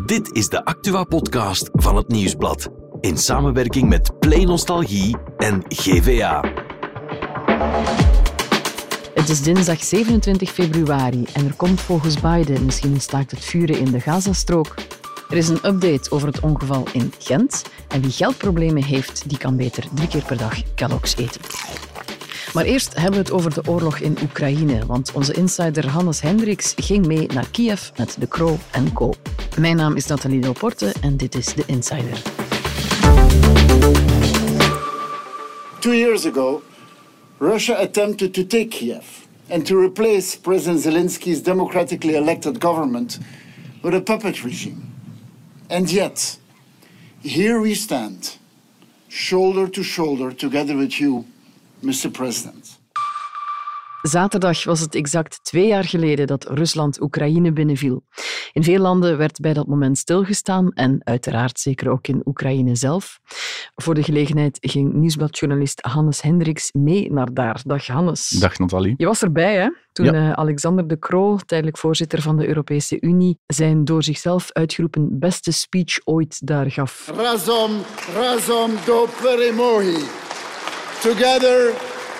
Dit is de Actua-podcast van het Nieuwsblad. In samenwerking met Play Nostalgie en GVA. Het is dinsdag 27 februari en er komt volgens Biden misschien een staakt het vuren in de Gazastrook. Er is een update over het ongeval in Gent en wie geldproblemen heeft, die kan beter drie keer per dag Kellogg's eten. Maar eerst hebben we het over de oorlog in Oekraïne, want onze insider Hannes Hendricks ging mee naar Kiev met de en Co. Mijn naam is Nathalie Delporte en dit is de Insider. Two years ago, Russia attempted to take Kiev and to replace President Zelensky's democratically elected government with a puppet regime. And yet, here we stand, shoulder to shoulder, together with you, Mr. President. Zaterdag was het exact twee jaar geleden dat Rusland Oekraïne binnenviel. In veel landen werd bij dat moment stilgestaan en uiteraard zeker ook in Oekraïne zelf. Voor de gelegenheid ging nieuwsbladjournalist Hannes Hendricks mee naar daar. Dag Hannes. Dag Nathalie. Je was erbij hè? toen Ja. eh, Alexander De Croo, tijdelijk voorzitter van de Europese Unie, zijn door zichzelf uitgeroepen beste speech ooit daar gaf. Razom, razom do perimohi. Together,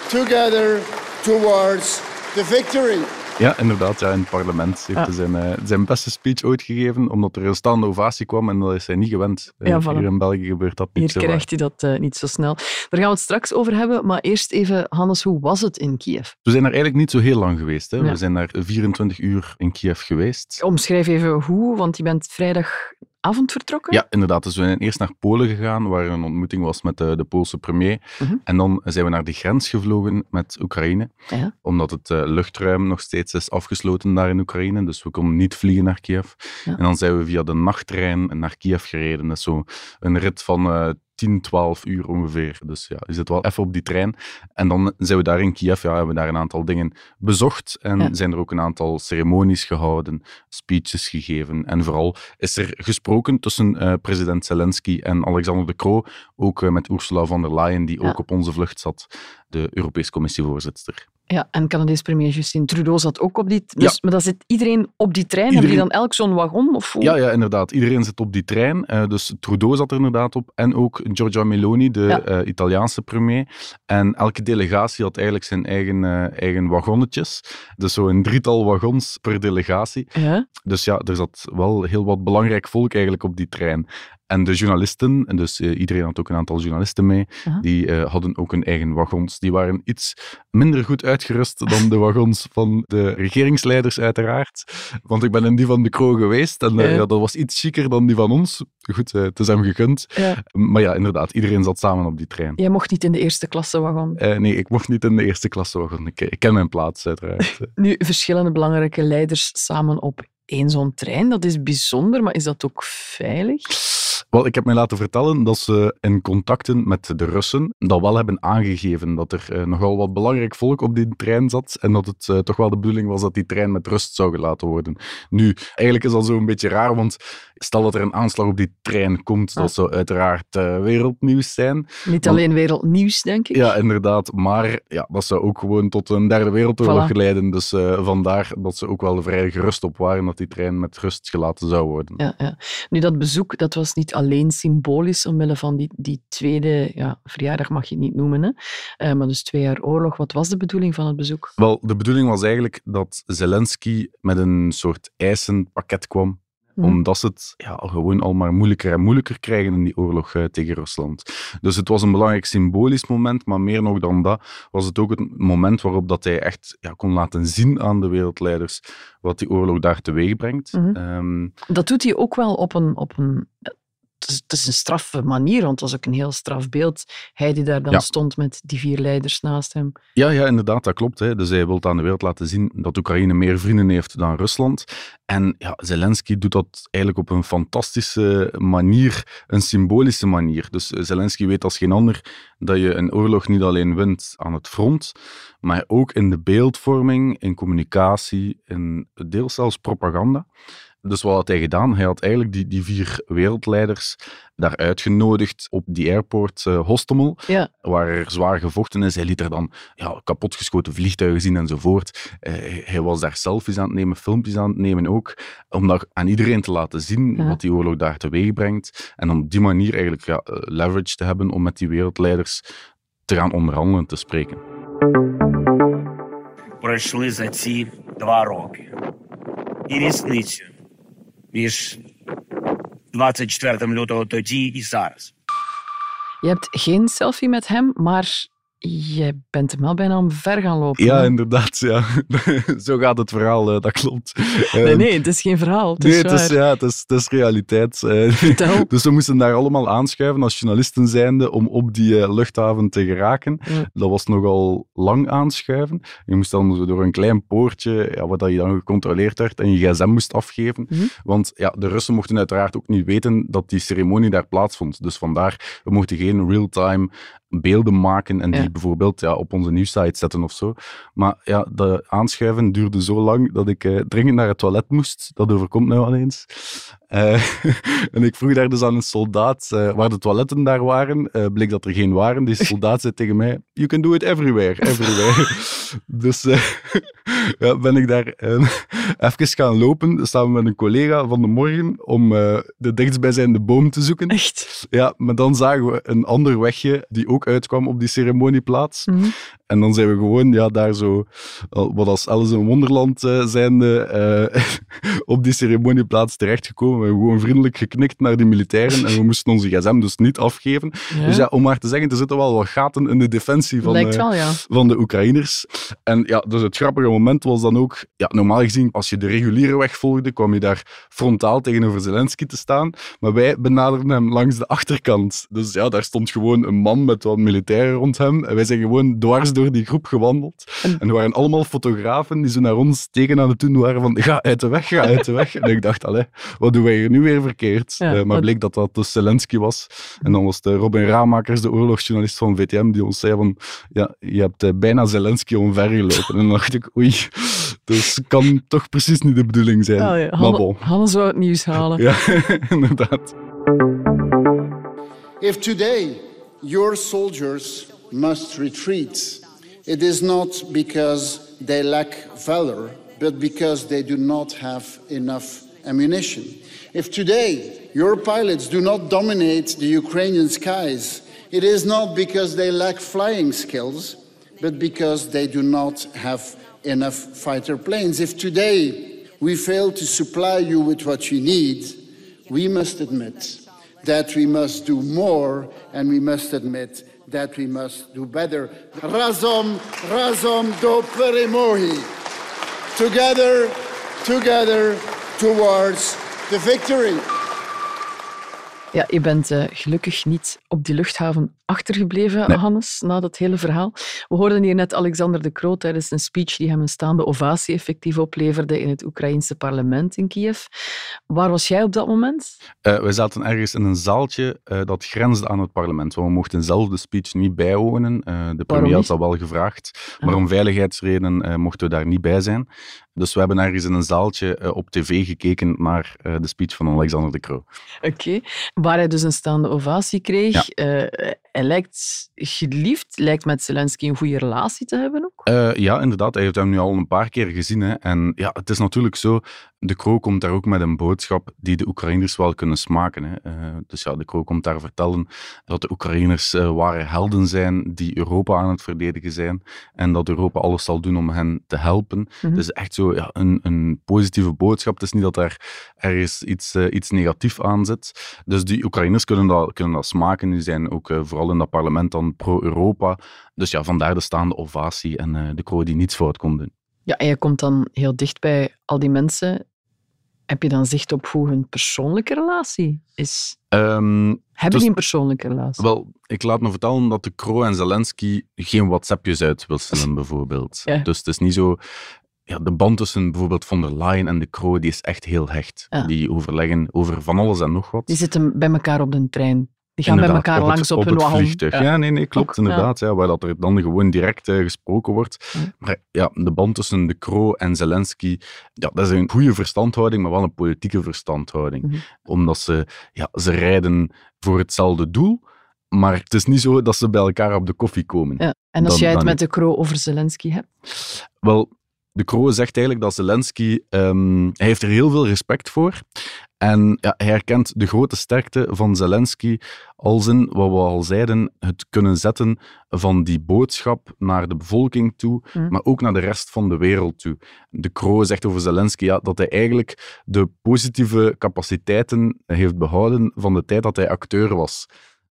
together, towards the victory. Ja, inderdaad. Ja, in het parlement heeft Ja. hij zijn, eh, zijn beste speech ooit gegeven, omdat er een staande ovatie kwam en dat is hij niet gewend. Eh, Ja, voilà. Hier in België gebeurt dat niet Hier zo vaak. krijgt hij dat eh, niet zo snel. Daar gaan we het straks over hebben, maar eerst even, Hannes, hoe was het in Kiev? We zijn daar eigenlijk niet zo heel lang geweest. Hè. Ja. We zijn daar 24 uur in Kiev geweest. Omschrijf even hoe, want je bent vrijdagavond vertrokken. Ja, inderdaad. Dus we zijn eerst naar Polen gegaan, waar een ontmoeting was met de, de Poolse premier. Mhm. En dan zijn we naar de grens gevlogen met Oekraïne, Ja. omdat het eh, luchtruim nog steeds is afgesloten daar in Oekraïne. Dus we konden niet vliegen naar Kiev. En dan zijn we via de nachttrein naar Kiev gereden. Dat is zo een rit van eh 10, 12 uur ongeveer. Dus ja, je zit wel even op die trein. En dan zijn we daar in Kiev, ja, hebben we daar een aantal dingen bezocht. En Ja. zijn er ook een aantal ceremonies gehouden, speeches gegeven. En vooral is er gesproken tussen eh, president Zelensky en Alexander de Croo. Ook eh, met Ursula von der Leyen, die Ja. ook op onze vlucht zat, de Europese Commissievoorzitter. Ja, en Canadees premier Justin Trudeau zat ook op die... Dus, Maar dan zit iedereen op die trein. Hebben die dan Iedereen- elk zo'n wagon? Of hoe? Ja, ja, inderdaad. Iedereen zit op die trein. Eh, dus Trudeau zat er inderdaad op. En ook Giorgia Meloni, de Ja. eh, Italiaanse premier. En elke delegatie had eigenlijk zijn eigen, eh, eigen wagonnetjes. Dus zo een drietal wagons per delegatie. Ja? Dus ja, er zat wel heel wat belangrijk volk eigenlijk op die trein. En de journalisten, en dus eh, iedereen had ook een aantal journalisten mee, die eh, hadden ook hun eigen wagons. Die waren iets minder goed uitgerust dan de wagons van de regeringsleiders, uiteraard. Want ik ben in die van de Croo geweest en eh, Ja. dat was iets chiquer dan die van ons. Goed, het is hem gegund. Ja. Maar ja, inderdaad, iedereen zat samen op die trein. Jij mocht niet in de eerste klasse wagon. Nee, ik mocht niet in de eerste klasse wagon. Ik, ik ken mijn plaats, uiteraard. Nu, verschillende belangrijke leiders samen op één zo'n trein, dat is bijzonder, maar is dat ook veilig? Wel, ik heb mij laten vertellen dat ze in contacten met de Russen dat wel hebben aangegeven dat er eh, nogal wat belangrijk volk op die trein zat en dat het eh, toch wel de bedoeling was dat die trein met rust zou gelaten worden. Nu, eigenlijk is dat zo een beetje raar, want stel dat er een aanslag op die trein komt, Ah. dat zou uiteraard eh, wereldnieuws zijn. Niet alleen wereldnieuws, denk ik. Ja, inderdaad, maar ja, dat zou ook gewoon tot een derde wereldoorlog Voilà. leiden. Dus vandaar dat ze ook wel vrij gerust op waren dat die trein met rust gelaten zou worden. Ja, ja. Nu, dat bezoek dat was niet alleen symbolisch omwille van die, die tweede ja, verjaardag, mag je het niet noemen, hè? Eh, maar dus twee jaar oorlog. Wat was de bedoeling van het bezoek? Wel, de bedoeling was eigenlijk dat Zelensky met een soort eisenpakket kwam. Mhm. Omdat ze het ja, gewoon al maar moeilijker en moeilijker krijgen in die oorlog eh, tegen Rusland. Dus het was een belangrijk symbolisch moment, maar meer nog dan dat was het ook het moment waarop dat hij echt ja, kon laten zien aan de wereldleiders wat die oorlog daar teweeg brengt. Mhm. Ehm, Dat doet hij ook wel op een... Op een het, is, een straffe manier, want het was ook een heel straf beeld. Hij die daar dan Ja. stond met die vier leiders naast hem. Ja, ja, inderdaad, dat klopt. Hè. Dus hij wil aan de wereld laten zien dat Oekraïne meer vrienden heeft dan Rusland. En ja, Zelensky doet dat eigenlijk op een fantastische manier, een symbolische manier. Dus eh, Zelensky weet als geen ander dat je een oorlog niet alleen wint aan het front, maar ook in de beeldvorming, in communicatie, in deels zelfs propaganda. Dus wat had hij gedaan? Hij had eigenlijk die, die vier wereldleiders daar uitgenodigd op die airport uh, Hostomel, ja. waar er zwaar gevochten is. Hij liet er dan ja, kapotgeschoten vliegtuigen zien enzovoort. Uh, hij was daar selfies aan het nemen, filmpjes aan het nemen ook, om dat aan iedereen te laten zien ja. wat die oorlog daar teweeg brengt. En om op die manier eigenlijk ja, uh, leverage te hebben om met die wereldleiders te gaan onderhandelen, te spreken. Пройшли за ці два роки. І різницю між 24 лютого тоді і зараз. Je hebt geen selfie met hem, maar je bent hem wel bijna omver gaan lopen. Ja, hè? inderdaad. Ja. Zo gaat het verhaal, uh, dat klopt. Nee, Uh, nee, het is geen verhaal. Het Nee, is het is, waar. ja, het, is, het is realiteit. Eh, Vertel. dus we moesten daar allemaal aanschuiven als journalisten zijnde om op die eh, luchthaven te geraken. Dat was nogal lang aanschuiven. Je moest dan door een klein poortje, ja, waar dat je dan gecontroleerd werd, en je gsm moest afgeven. Mhm. Want ja, de Russen mochten uiteraard ook niet weten dat die ceremonie daar plaatsvond. Dus vandaar, we mochten geen real-time beelden maken en die Ja. bijvoorbeeld ja, op onze nieuwsite zetten of zo. Maar ja, de aanschuiven duurde zo lang dat ik eh, dringend naar het toilet moest. Dat overkomt nou al eens. Eh, en ik vroeg daar dus aan een soldaat eh, waar de toiletten daar waren. Eh, bleek dat er geen waren. Die soldaat zei tegen mij, you can do it everywhere, everywhere. dus ja, ben ik daar even gaan lopen, samen met een collega van de morgen, om de dichtstbijzijnde boom te zoeken. Echt. Ja, maar dan zagen we een ander wegje die ook uitkwam op die ceremonieplaats. Mhm. En dan zijn we gewoon ja, daar zo, wat als Alice in Wonderland zijnde, op die ceremonieplaats terechtgekomen. We hebben gewoon vriendelijk geknikt naar die militairen en we moesten onze gsm dus niet afgeven. Ja. Dus ja, om maar te zeggen, er zitten wel wat gaten in de defensie van, Lijkt eh, wel, ja. van de Oekraïners. En ja, dus het grappige moment was dan ook, ja, normaal gezien, als je de reguliere weg volgde, kwam je daar frontaal tegenover Zelensky te staan. Maar wij benaderden hem langs de achterkant. Dus ja, daar stond gewoon een man met wat militairen rond hem. En wij zijn gewoon dwars door die groep gewandeld. En er waren allemaal fotografen die zo naar ons teken aan het doen waren van ga uit de weg, ga uit de weg. En ik dacht, allee, wat doen wij nu weer verkeerd? Ja, Eh, maar wat- bleek dat dat dus Zelensky was. En dan was de Robin Raamakers, de oorlogsjournalist van VTM, die ons zei van ja, je hebt eh, bijna Zelensky omvergelopen. En dan dacht ik, oei, dus kan toch precies niet de bedoeling zijn. Oh, ja. Maar Hanne, bon. Hanne zou het nieuws halen. Ja, inderdaad. If today your soldiers must retreat, it is not because they lack valor, but because they do not have enough ammunition. If today your pilots do not dominate the Ukrainian skies, it is not because they lack flying skills, but because they do not have enough fighter planes. If today we fail to supply you with what you need, we must admit that we must do more and we must admit that we must do better. Razom, razom do peremohi. Together, together towards the victory. Ja, je bent eh, gelukkig niet op die luchthaven achtergebleven, Nee. Hannes, na dat hele verhaal. We hoorden hier net Alexander de Croo tijdens een speech die hem een staande ovatie effectief opleverde in het Oekraïense parlement in Kiev. Waar was jij op dat moment? Eh, we zaten ergens in een zaaltje eh, dat grensde aan het parlement. We mochten zelf de speech niet bijwonen. Eh, de premier had dat wel gevraagd. Maar Ah. om veiligheidsredenen mochten we daar niet bij zijn. Dus we hebben ergens in een zaaltje op tv gekeken naar de speech van Alexander de Croo. Oké. Waar hij dus een staande ovatie kreeg. Hij lijkt geliefd, lijkt met Zelensky een goede relatie te hebben ook. Eh, ja, inderdaad. Hij heeft hem nu al een paar keer gezien. Hè. En ja, het is natuurlijk zo. De Croo komt daar ook met een boodschap die de Oekraïners wel kunnen smaken. Hè. Eh, dus ja, de Croo komt daar vertellen dat de Oekraïners eh, ware helden zijn die Europa aan het verdedigen zijn. En dat Europa alles zal doen om hen te helpen. Mhm. Het is echt zo ja, een, een positieve boodschap. Het is niet dat er ergens iets, iets negatiefs aan zit. Dus die Oekraïners kunnen dat, kunnen dat smaken. Die zijn ook eh, vooral in dat parlement dan pro-Europa. Dus ja, vandaar de staande ovatie en eh, de Croo die niets fout kon doen. Ja, en je komt dan heel dicht bij al die mensen. Heb je dan zicht op hoe hun persoonlijke relatie is? Ehm, Hebben Dus- die een persoonlijke relatie? wel, ik laat me vertellen dat de Croo en Zelensky geen WhatsAppjes uitwisselen, bijvoorbeeld. Ja. Dus het is niet zo... Ja, de band tussen bijvoorbeeld von der Leyen en de Croo die is echt heel hecht. Ja. Die overleggen over van alles en nog wat. Die zitten bij elkaar op de trein. Die gaan Inderdaad, bij elkaar het- langs op, op hun wagon. vliegtuig. Ja, nee, nee, klopt, Ook, inderdaad. Ja. waar dat er dan gewoon direct eh, gesproken wordt. Ja. Maar ja, de band tussen De Croo en Zelensky, ja, dat is een goede verstandhouding, maar wel een politieke verstandhouding. Mhm. Omdat ze, ja, ze rijden voor hetzelfde doel, maar het is niet zo dat ze bij elkaar op de koffie komen. Ja. En als Dan- jij het met de Kro over Zelensky hebt? Wel, de Croo zegt eigenlijk dat Zelensky, ehm, hij heeft er heel veel respect voor. En ja, hij herkent de grote sterkte van Zelensky als in, wat we al zeiden, het kunnen zetten van die boodschap naar de bevolking toe, Mhm. maar ook naar de rest van de wereld toe. De Croo zegt over Zelensky ja, dat hij eigenlijk de positieve capaciteiten heeft behouden van de tijd dat hij acteur was.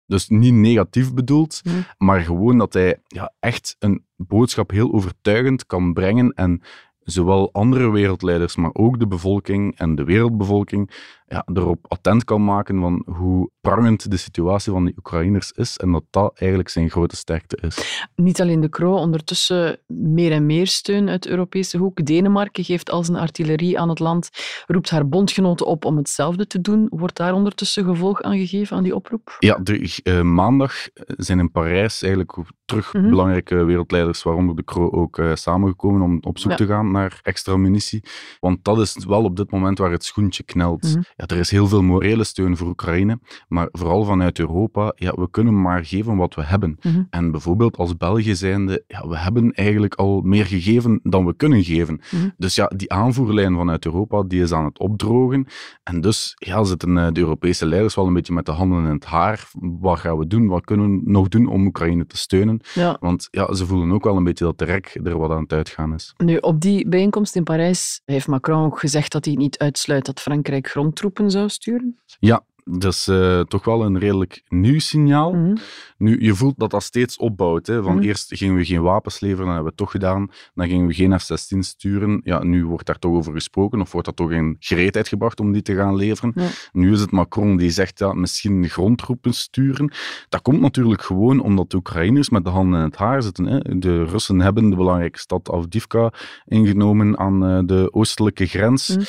Dus niet negatief bedoeld, Mhm. maar gewoon dat hij ja, echt een boodschap heel overtuigend kan brengen en zowel andere wereldleiders, maar ook de bevolking en de wereldbevolking ja, erop attent kan maken van hoe prangend de situatie van die Oekraïners is en dat dat eigenlijk zijn grote sterkte is. Niet alleen de Kro, ondertussen meer en meer steun uit de Europese hoek. Denemarken geeft al zijn artillerie aan het land, roept haar bondgenoten op om hetzelfde te doen. Wordt daar ondertussen gevolg aan gegeven aan die oproep? Ja, de, eh, maandag zijn in Parijs eigenlijk terug Mhm. belangrijke wereldleiders, waaronder de Kro, ook eh, samengekomen om op zoek Ja. te gaan naar extra munitie. Want dat is wel op dit moment waar het schoentje knelt. Mhm. Ja, er is heel veel morele steun voor Oekraïne, maar vooral vanuit Europa, ja, we kunnen maar geven wat we hebben. Mhm. En bijvoorbeeld als België zijnde, ja, we hebben eigenlijk al meer gegeven dan we kunnen geven. Mhm. Dus ja, die aanvoerlijn vanuit Europa, die is aan het opdrogen. En dus ja, zitten eh, de Europese leiders wel een beetje met de handen in het haar. Wat gaan we doen? Wat kunnen we nog doen om Oekraïne te steunen? Ja. Want ja, ze voelen ook wel een beetje dat de rek er wat aan het uitgaan is. Nu, op die bijeenkomst in Parijs heeft Macron ook gezegd dat hij niet uitsluit dat Frankrijk grondtroepen zou sturen. Ja, dat is eh, toch wel een redelijk nieuw signaal. Mhm. Nu, je voelt dat dat steeds opbouwt. Hè. Van Mhm. eerst gingen we geen wapens leveren, dat hebben we toch gedaan. Dan gingen we geen F-16 sturen. Ja, nu wordt daar toch over gesproken, of wordt dat toch in gereedheid gebracht om die te gaan leveren. Ja. Nu is het Macron die zegt, ja, misschien grondtroepen sturen. Dat komt natuurlijk gewoon omdat de Oekraïners met de handen in het haar zitten. Hè. De Russen hebben de belangrijke stad Avdivka ingenomen aan eh, de oostelijke grens. Mhm.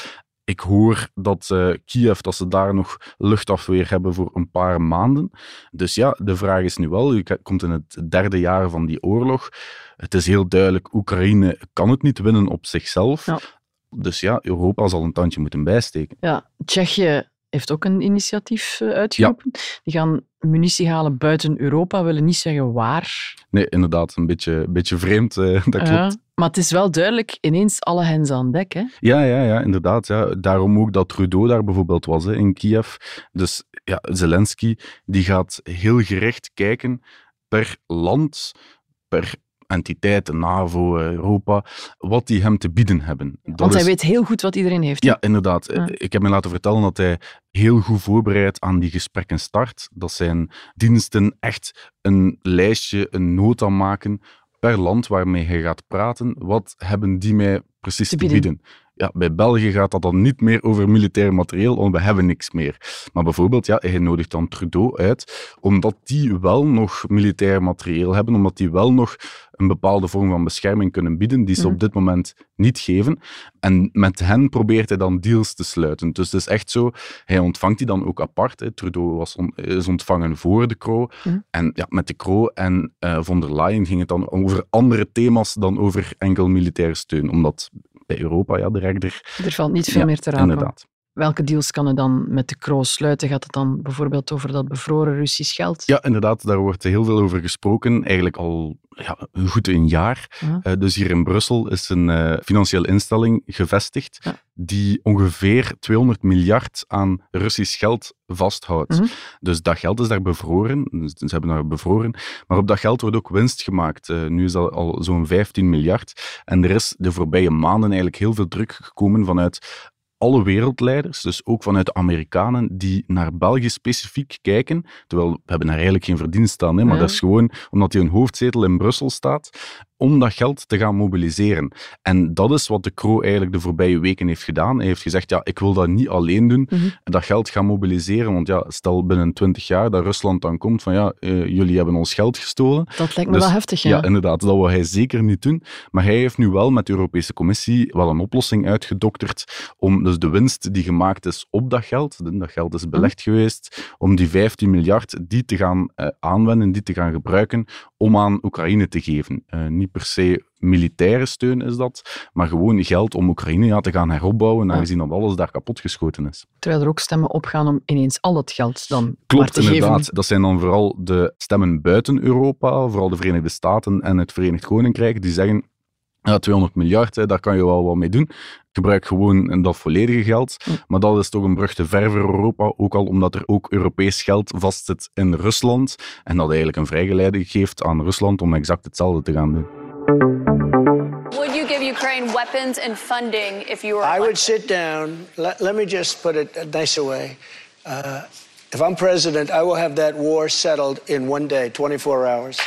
Ik hoor dat eh, Kiev, dat ze daar nog luchtafweer hebben voor een paar maanden. Dus ja, de vraag is nu wel, je komt in het derde jaar van die oorlog. Het is heel duidelijk, Oekraïne kan het niet winnen op zichzelf. Ja. Dus ja, Europa zal een tandje moeten bijsteken. Ja, Tsjechië heeft ook een initiatief eh, uitgeroepen. Die gaan munitie halen buiten Europa, willen niet zeggen waar. Nee, inderdaad, een beetje, een beetje vreemd, eh, dat klopt. Maar het is wel duidelijk, ineens alle hens aan dek. Hè? Ja, ja, ja, inderdaad. Ja. Daarom ook dat Trudeau daar bijvoorbeeld was hè, in Kiev. Dus ja, Zelensky die gaat heel gericht kijken per land, per entiteit, de NAVO, Europa, wat die hem te bieden hebben. Dat Want hij is- weet heel goed wat iedereen heeft. hè? Ja, inderdaad. Ja. Ik heb me laten vertellen dat hij heel goed voorbereid aan die gesprekken start. Dat zijn diensten echt een lijstje, een nota maken per land waarmee hij gaat praten. Wat hebben die mij precies Te te bieden. Ja, bij België gaat dat dan niet meer over militair materieel, want we hebben niks meer. Maar bijvoorbeeld, ja, hij nodigt dan Trudeau uit, omdat die wel nog militair materieel hebben, omdat die wel nog een bepaalde vorm van bescherming kunnen bieden, die ze Mhm. op dit moment niet geven. En met hen probeert hij dan deals te sluiten. Dus het is echt zo, hij ontvangt die dan ook apart. Hè. Trudeau was on- is ontvangen voor de Croo. Mhm. En ja, met de Croo en eh, von der Leyen ging het dan over andere thema's dan over enkel militaire steun. Omdat bij Europa, ja, de rechter... Er valt niet veel Ja, meer te. Inderdaad. Welke deals kan hij dan met de kroos sluiten? Gaat het dan bijvoorbeeld over dat bevroren Russisch geld? Ja, inderdaad, daar wordt heel veel over gesproken. Eigenlijk al ja, goed een jaar. Ja. Eh, dus hier in Brussel is een eh, financiële instelling gevestigd Ja. die ongeveer 200 miljard aan Russisch geld vasthoudt. Mhm. Dus dat geld is daar bevroren. Dus ze hebben daar bevroren. Maar op dat geld wordt ook winst gemaakt. Eh, nu is dat al zo'n 15 miljard. En er is de voorbije maanden eigenlijk heel veel druk gekomen vanuit alle wereldleiders, dus ook vanuit de Amerikanen, die naar België specifiek kijken. Terwijl we hebben daar eigenlijk geen verdienst aan, hè, maar Ja. dat is gewoon omdat die een hoofdzetel in Brussel staat. Om dat geld te gaan mobiliseren. En dat is wat de Kro eigenlijk de voorbije weken heeft gedaan. Hij heeft gezegd, ja, ik wil dat niet alleen doen, Mhm. dat geld gaan mobiliseren, want ja, stel binnen 20 jaar dat Rusland dan komt van, ja, eh, jullie hebben ons geld gestolen. Dat lijkt me Dus- wel heftig, ja. Ja, inderdaad, dat wil hij zeker niet doen. Maar hij heeft nu wel met de Europese Commissie wel een oplossing uitgedokterd om dus de winst die gemaakt is op dat geld, dat geld is belegd geweest, om die 15 miljard die te gaan eh, aanwenden, die te gaan gebruiken om aan Oekraïne te geven. Eh, niet per se militaire steun is dat, maar gewoon geld om Oekraïne ja, te gaan heropbouwen, aangezien dat alles daar kapotgeschoten is. Terwijl er ook stemmen opgaan om ineens al het geld dan maar Klopt, te geven. inderdaad. Dat zijn dan vooral de stemmen buiten Europa, vooral de Verenigde Staten en het Verenigd Koninkrijk, die zeggen, ja, 200 miljard, hè, daar kan je wel wat mee doen. Gebruik gewoon dat volledige geld. Hm. Maar dat is toch een brug te ver voor Europa, ook al omdat er ook Europees geld vastzit in Rusland en dat eigenlijk een vrijgeleide geeft aan Rusland om exact hetzelfde te gaan doen. Would you give Ukraine weapons and funding if you were I would sit down. Let, let me just put it a nicer way. Uh, if I'm president, I will have that war settled in one day, 24 hours.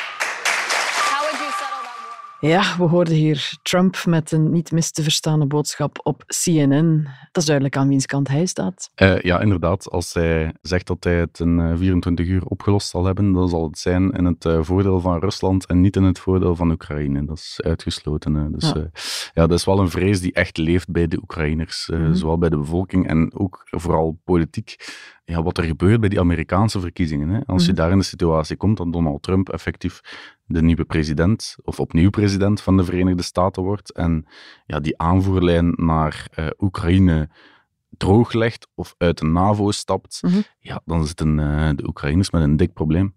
Ja, we hoorden hier Trump met een niet mis te verstaande boodschap op CNN. Dat is duidelijk aan wiens kant hij staat. Eh, ja, inderdaad. Als hij zegt dat hij het in eh, 24 uur opgelost zal hebben, dan zal het zijn in het eh, voordeel van Rusland en niet in het voordeel van Oekraïne. Dat is uitgesloten. hè. Dus Ja. ja. ja, dat is wel een vrees die echt leeft bij de Oekraïners, eh, Mhm. zowel bij de bevolking en ook vooral politiek. Ja, wat er gebeurt bij die Amerikaanse verkiezingen. Hè. Als je Mhm. daar in de situatie komt dat Donald Trump effectief de nieuwe president, of opnieuw president van de Verenigde Staten wordt, en ja, die aanvoerlijn naar eh, Oekraïne drooglegt of uit de NAVO stapt, Mhm. ja, dan zitten eh, de Oekraïners met een dik probleem.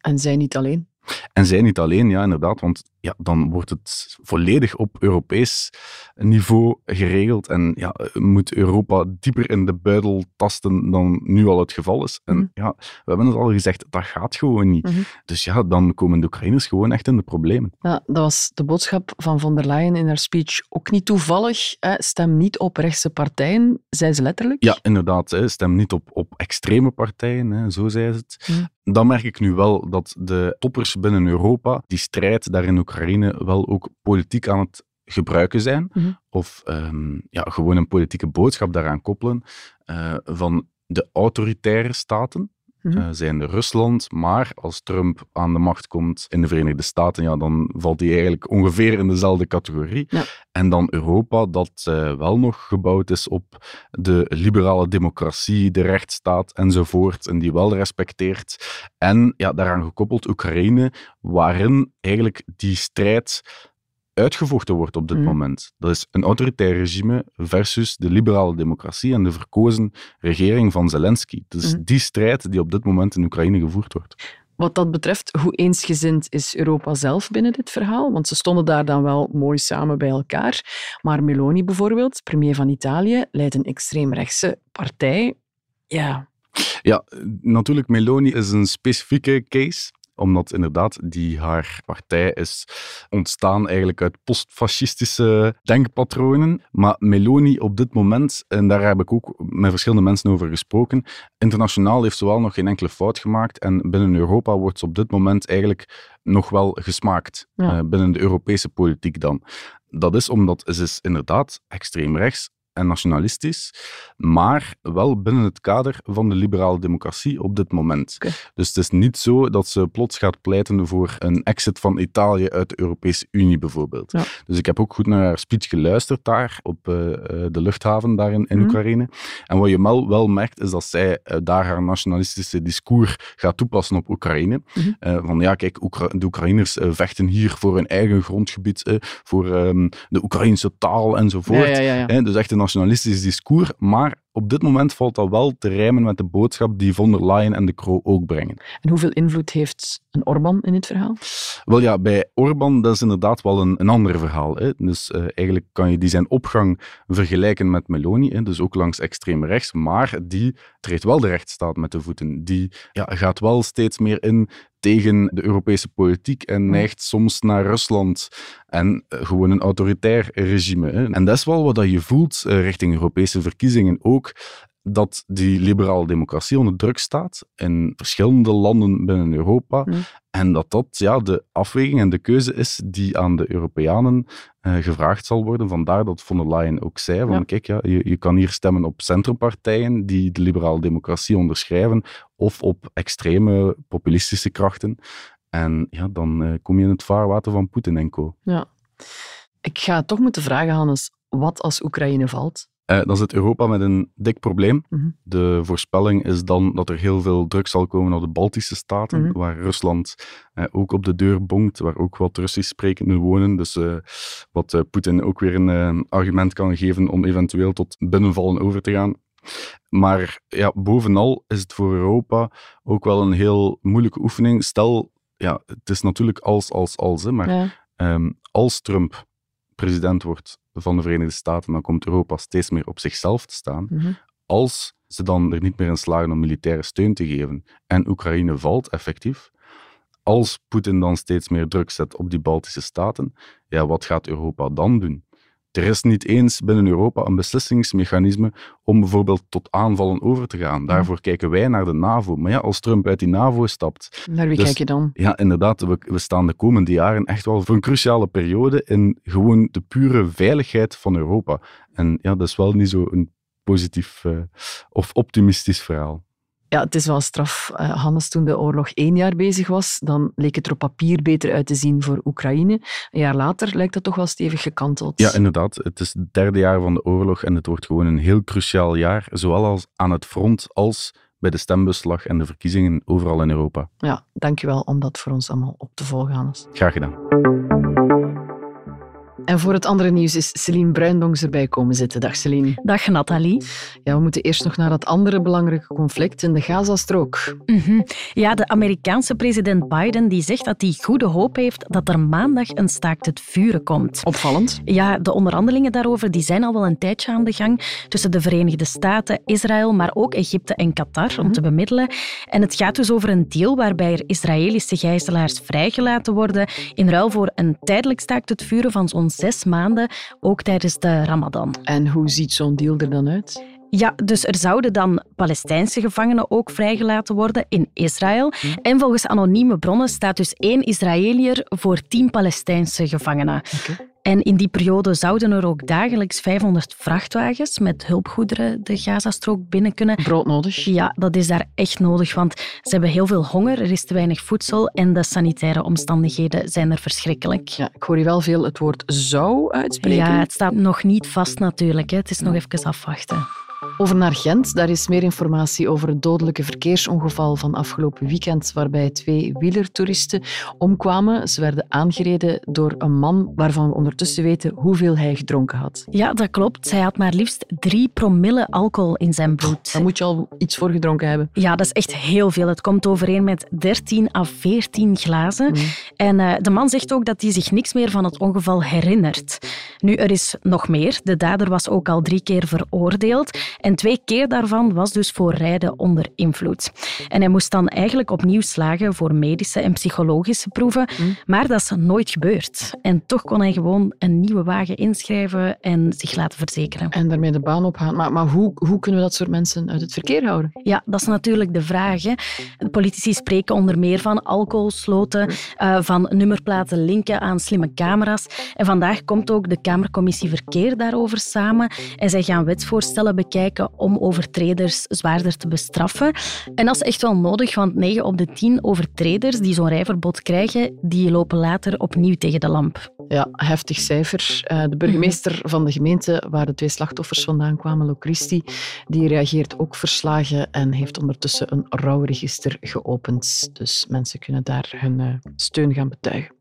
En zij niet alleen. En zij niet alleen, ja, inderdaad, want ja, dan wordt het volledig op Europees niveau geregeld en ja, moet Europa dieper in de buidel tasten dan nu al het geval is. En Mhm. ja, we hebben het al gezegd, dat gaat gewoon niet. Mhm. Dus ja, dan komen de Oekraïners gewoon echt in de problemen. Ja, dat was de boodschap van von der Leyen in haar speech ook niet toevallig. Hè. Stem niet op rechtse partijen, zei ze letterlijk. Ja, inderdaad. Hè. Stem niet op, op extreme partijen, hè. zo zei ze het. Ja. Dan merk ik nu wel dat de toppers binnen Europa die strijd daar in Oekraïne wel ook politiek aan het gebruiken zijn. Mhm. Of ehm, ja, gewoon een politieke boodschap daaraan koppelen eh, van de autoritaire staten. Mhm. eh, zijn de Rusland, maar als Trump aan de macht komt in de Verenigde Staten, ja, dan valt hij eigenlijk ongeveer in dezelfde categorie. Ja. En dan Europa, dat eh, wel nog gebouwd is op de liberale democratie, de rechtsstaat enzovoort, en die wel respecteert. En ja, daaraan gekoppeld Oekraïne, waarin eigenlijk die strijd uitgevochten wordt op dit Mhm. moment. Dat is een autoritair regime versus de liberale democratie en de verkozen regering van Zelensky. Mhm. die strijd die op dit moment in Oekraïne gevoerd wordt. Wat dat betreft, hoe eensgezind is Europa zelf binnen dit verhaal? Want ze stonden daar dan wel mooi samen bij elkaar. Maar Meloni bijvoorbeeld, premier van Italië, leidt een extreemrechtse partij. Ja, Ja, natuurlijk, Meloni is een specifieke case omdat inderdaad die haar partij is ontstaan eigenlijk uit postfascistische denkpatronen. Maar Meloni op dit moment, en daar heb ik ook met verschillende mensen over gesproken, internationaal heeft ze wel nog geen enkele fout gemaakt en binnen Europa wordt ze op dit moment eigenlijk nog wel gesmaakt. Ja. eh, binnen de Europese politiek dan. Dat is omdat ze is inderdaad extreem rechts en nationalistisch, maar wel binnen het kader van de liberale democratie op dit moment. Dus het is niet zo dat ze plots gaat pleiten voor een exit van Italië uit de Europese Unie bijvoorbeeld. Ja. Dus ik heb ook goed naar haar speech geluisterd daar op eh, eh, de luchthaven daar in, in Mhm. Oekraïne. En wat je wel, wel merkt is dat zij eh, daar haar nationalistische discours gaat toepassen op Oekraïne. Mhm. Van ja, kijk, Oekra- de Oekraïners vechten hier voor hun eigen grondgebied, voor ehm, de Oekraïnse taal enzovoort. ja, dus echt een nationalistisch discours. Maar op dit moment valt dat wel te rijmen met de boodschap die von der Leyen en de Kroo ook brengen. En hoeveel invloed heeft een Orbán in dit verhaal? Wel ja, bij Orbán dat is inderdaad wel een, een ander verhaal. Hè. Dus eh, eigenlijk kan je die zijn opgang vergelijken met Meloni, hè, dus ook langs extreem rechts, maar die treedt wel de rechtsstaat met de voeten. Die ja, gaat wel steeds meer in tegen de Europese politiek en neigt soms naar Rusland en eh, gewoon een autoritair regime. Hè. En dat is wel wat dat je voelt eh, richting Europese verkiezingen ook, dat die liberale democratie onder druk staat in verschillende landen binnen Europa. Mm. En dat dat ja, de afweging en de keuze is die aan de Europeanen uh, gevraagd zal worden. Vandaar dat von der Leyen ook zei: van, Ja. kijk, ja, je, je kan hier stemmen op centrumpartijen die de liberale democratie onderschrijven, of op extreme populistische krachten. En ja, dan eh, kom je in het vaarwater van Poetin en co. Ja. Ik ga toch moeten vragen, Hannes, wat als Oekraïne valt? Eh, dan zit Europa met een dik probleem. Mhm. De voorspelling is dan dat er heel veel druk zal komen naar de Baltische staten, Mhm. waar Rusland eh, ook op de deur bonkt, waar ook wat Russisch sprekenden wonen. Dus eh, wat Poetin ook weer een argument kan geven om eventueel tot binnenvallen over te gaan. Maar ja, bovenal is het voor Europa ook wel een heel moeilijke oefening. Stel, ja, het is natuurlijk als, als, als, hè, maar Ja. Ehm, als Trump president wordt van de Verenigde Staten, dan komt Europa steeds meer op zichzelf te staan. Mhm. Als ze dan er niet meer in slagen om militaire steun te geven en Oekraïne valt effectief, als Poetin dan steeds meer druk zet op die Baltische staten, ja, wat gaat Europa dan doen? Er is niet eens binnen Europa een beslissingsmechanisme om bijvoorbeeld tot aanvallen over te gaan. Daarvoor kijken wij naar de NAVO. Maar ja, als Trump uit die NAVO stapt, Naar wie Dus- kijk je dan? ja, inderdaad. We, we staan de komende jaren echt wel voor een cruciale periode in gewoon de pure veiligheid van Europa. En ja, dat is wel niet zo een positief eh, of optimistisch verhaal. Ja, het is wel straf, eh, Hannes. Toen de oorlog één jaar bezig was, dan leek het er op papier beter uit te zien voor Oekraïne. Een jaar later lijkt dat toch wel stevig gekanteld. Ja, inderdaad. Het is het derde jaar van de oorlog en het wordt gewoon een heel cruciaal jaar, zowel als aan het front als bij de stembusslag en de verkiezingen overal in Europa. Ja, dankjewel om dat voor ons allemaal op te volgen, Hannes. Graag gedaan. En voor het andere nieuws is Celine Bruindongs erbij komen zitten. Dag Celine. Dag Nathalie. Ja, we moeten eerst nog naar dat andere belangrijke conflict in de Gazastrook. Mhm. Ja, de Amerikaanse president Biden die zegt dat hij goede hoop heeft dat er maandag een staakt het vuren komt. Opvallend. Ja, de onderhandelingen daarover die zijn al wel een tijdje aan de gang tussen de Verenigde Staten, Israël, maar ook Egypte en Qatar om te bemiddelen. En het gaat dus over een deal waarbij er Israëlische gijzelaars vrijgelaten worden in ruil voor een tijdelijk staakt het vuren van zo'n zes maanden, ook tijdens de Ramadan. En hoe ziet zo'n deal er dan uit? Ja, dus er zouden dan Palestijnse gevangenen ook vrijgelaten worden in Israël. En volgens anonieme bronnen staat dus één Israëliër voor tien Palestijnse gevangenen. En in die periode zouden er ook dagelijks 500 vrachtwagens met hulpgoederen de Gazastrook binnen kunnen. Broodnodig. Ja, dat is daar echt nodig, want ze hebben heel veel honger, er is te weinig voedsel en de sanitaire omstandigheden zijn er verschrikkelijk. Ja, ik hoor je wel veel het woord zou uitspreken. Ja, het staat nog niet vast natuurlijk. Hè. Het is nog even afwachten. Over naar Gent. Daar is meer informatie over het dodelijke verkeersongeval van afgelopen weekend, waarbij twee wielertoeristen omkwamen. Ze werden aangereden door een man waarvan we ondertussen weten hoeveel hij gedronken had. Ja, dat klopt. Hij had maar liefst drie promille alcohol in zijn bloed. Daar moet je al iets voor gedronken hebben. Ja, dat is echt heel veel. Het komt overeen met 13 à 14 glazen. En eh, de man zegt ook dat hij zich niks meer van het ongeval herinnert. Nu, er is nog meer. De dader was ook al drie keer veroordeeld. En twee keer daarvan was dus voor rijden onder invloed. En hij moest dan eigenlijk opnieuw slagen voor medische en psychologische proeven. Maar dat is nooit gebeurd. En toch kon hij gewoon een nieuwe wagen inschrijven en zich laten verzekeren. En daarmee de baan opgaan. Maar, maar hoe, hoe kunnen we dat soort mensen uit het verkeer houden? Ja, dat is natuurlijk de vraag. Hè. De politici spreken onder meer van alcoholsloten, eh, van nummerplaten linken aan slimme camera's. En vandaag komt ook de Kamercommissie Verkeer daarover samen. En zij gaan wetsvoorstellen bekijken om overtreders zwaarder te bestraffen. En dat is echt wel nodig, want 9 op de 10 overtreders die zo'n rijverbod krijgen, die lopen later opnieuw tegen de lamp. Ja, heftig cijfer. Eh, De burgemeester van de gemeente waar de twee slachtoffers vandaan kwamen, Locristi, die reageert ook verslagen en heeft ondertussen een rouwregister geopend. Dus mensen kunnen daar hun eh, steun gaan betuigen.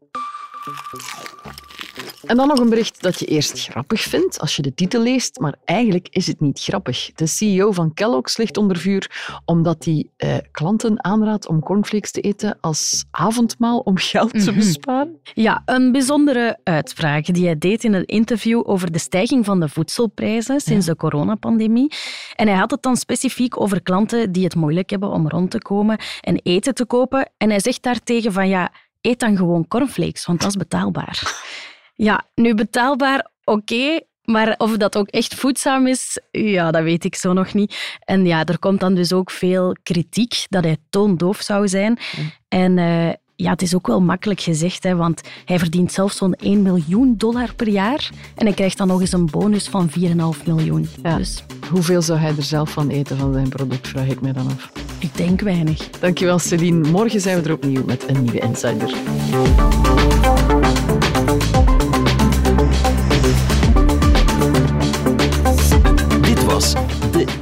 En dan nog een bericht dat je eerst grappig vindt als je de titel leest, maar eigenlijk is het niet grappig. De CEO van Kellogg's ligt onder vuur omdat hij eh, klanten aanraadt om cornflakes te eten als avondmaal om geld te Mhm. besparen. Ja, een bijzondere uitspraak die hij deed in een interview over de stijging van de voedselprijzen sinds de coronapandemie. En hij had het dan specifiek over klanten die het moeilijk hebben om rond te komen en eten te kopen. En hij zegt daartegen van ja, eet dan gewoon cornflakes, want dat is betaalbaar. Ja, nu betaalbaar, oké. Maar of dat ook echt voedzaam is, ja, dat weet ik zo nog niet. En ja, er komt dan dus ook veel kritiek dat hij toondoof zou zijn. En eh, ja, het is ook wel makkelijk gezegd, hè, want hij verdient zelf zo'n 1 miljoen dollar per jaar en hij krijgt dan nog eens een bonus van 4,5 miljoen. Ja. Dus Hoeveel zou hij er zelf van eten van zijn product, vraag ik mij dan af. ik denk weinig. Dankjewel, Celine. Morgen zijn we er opnieuw met een nieuwe Insider.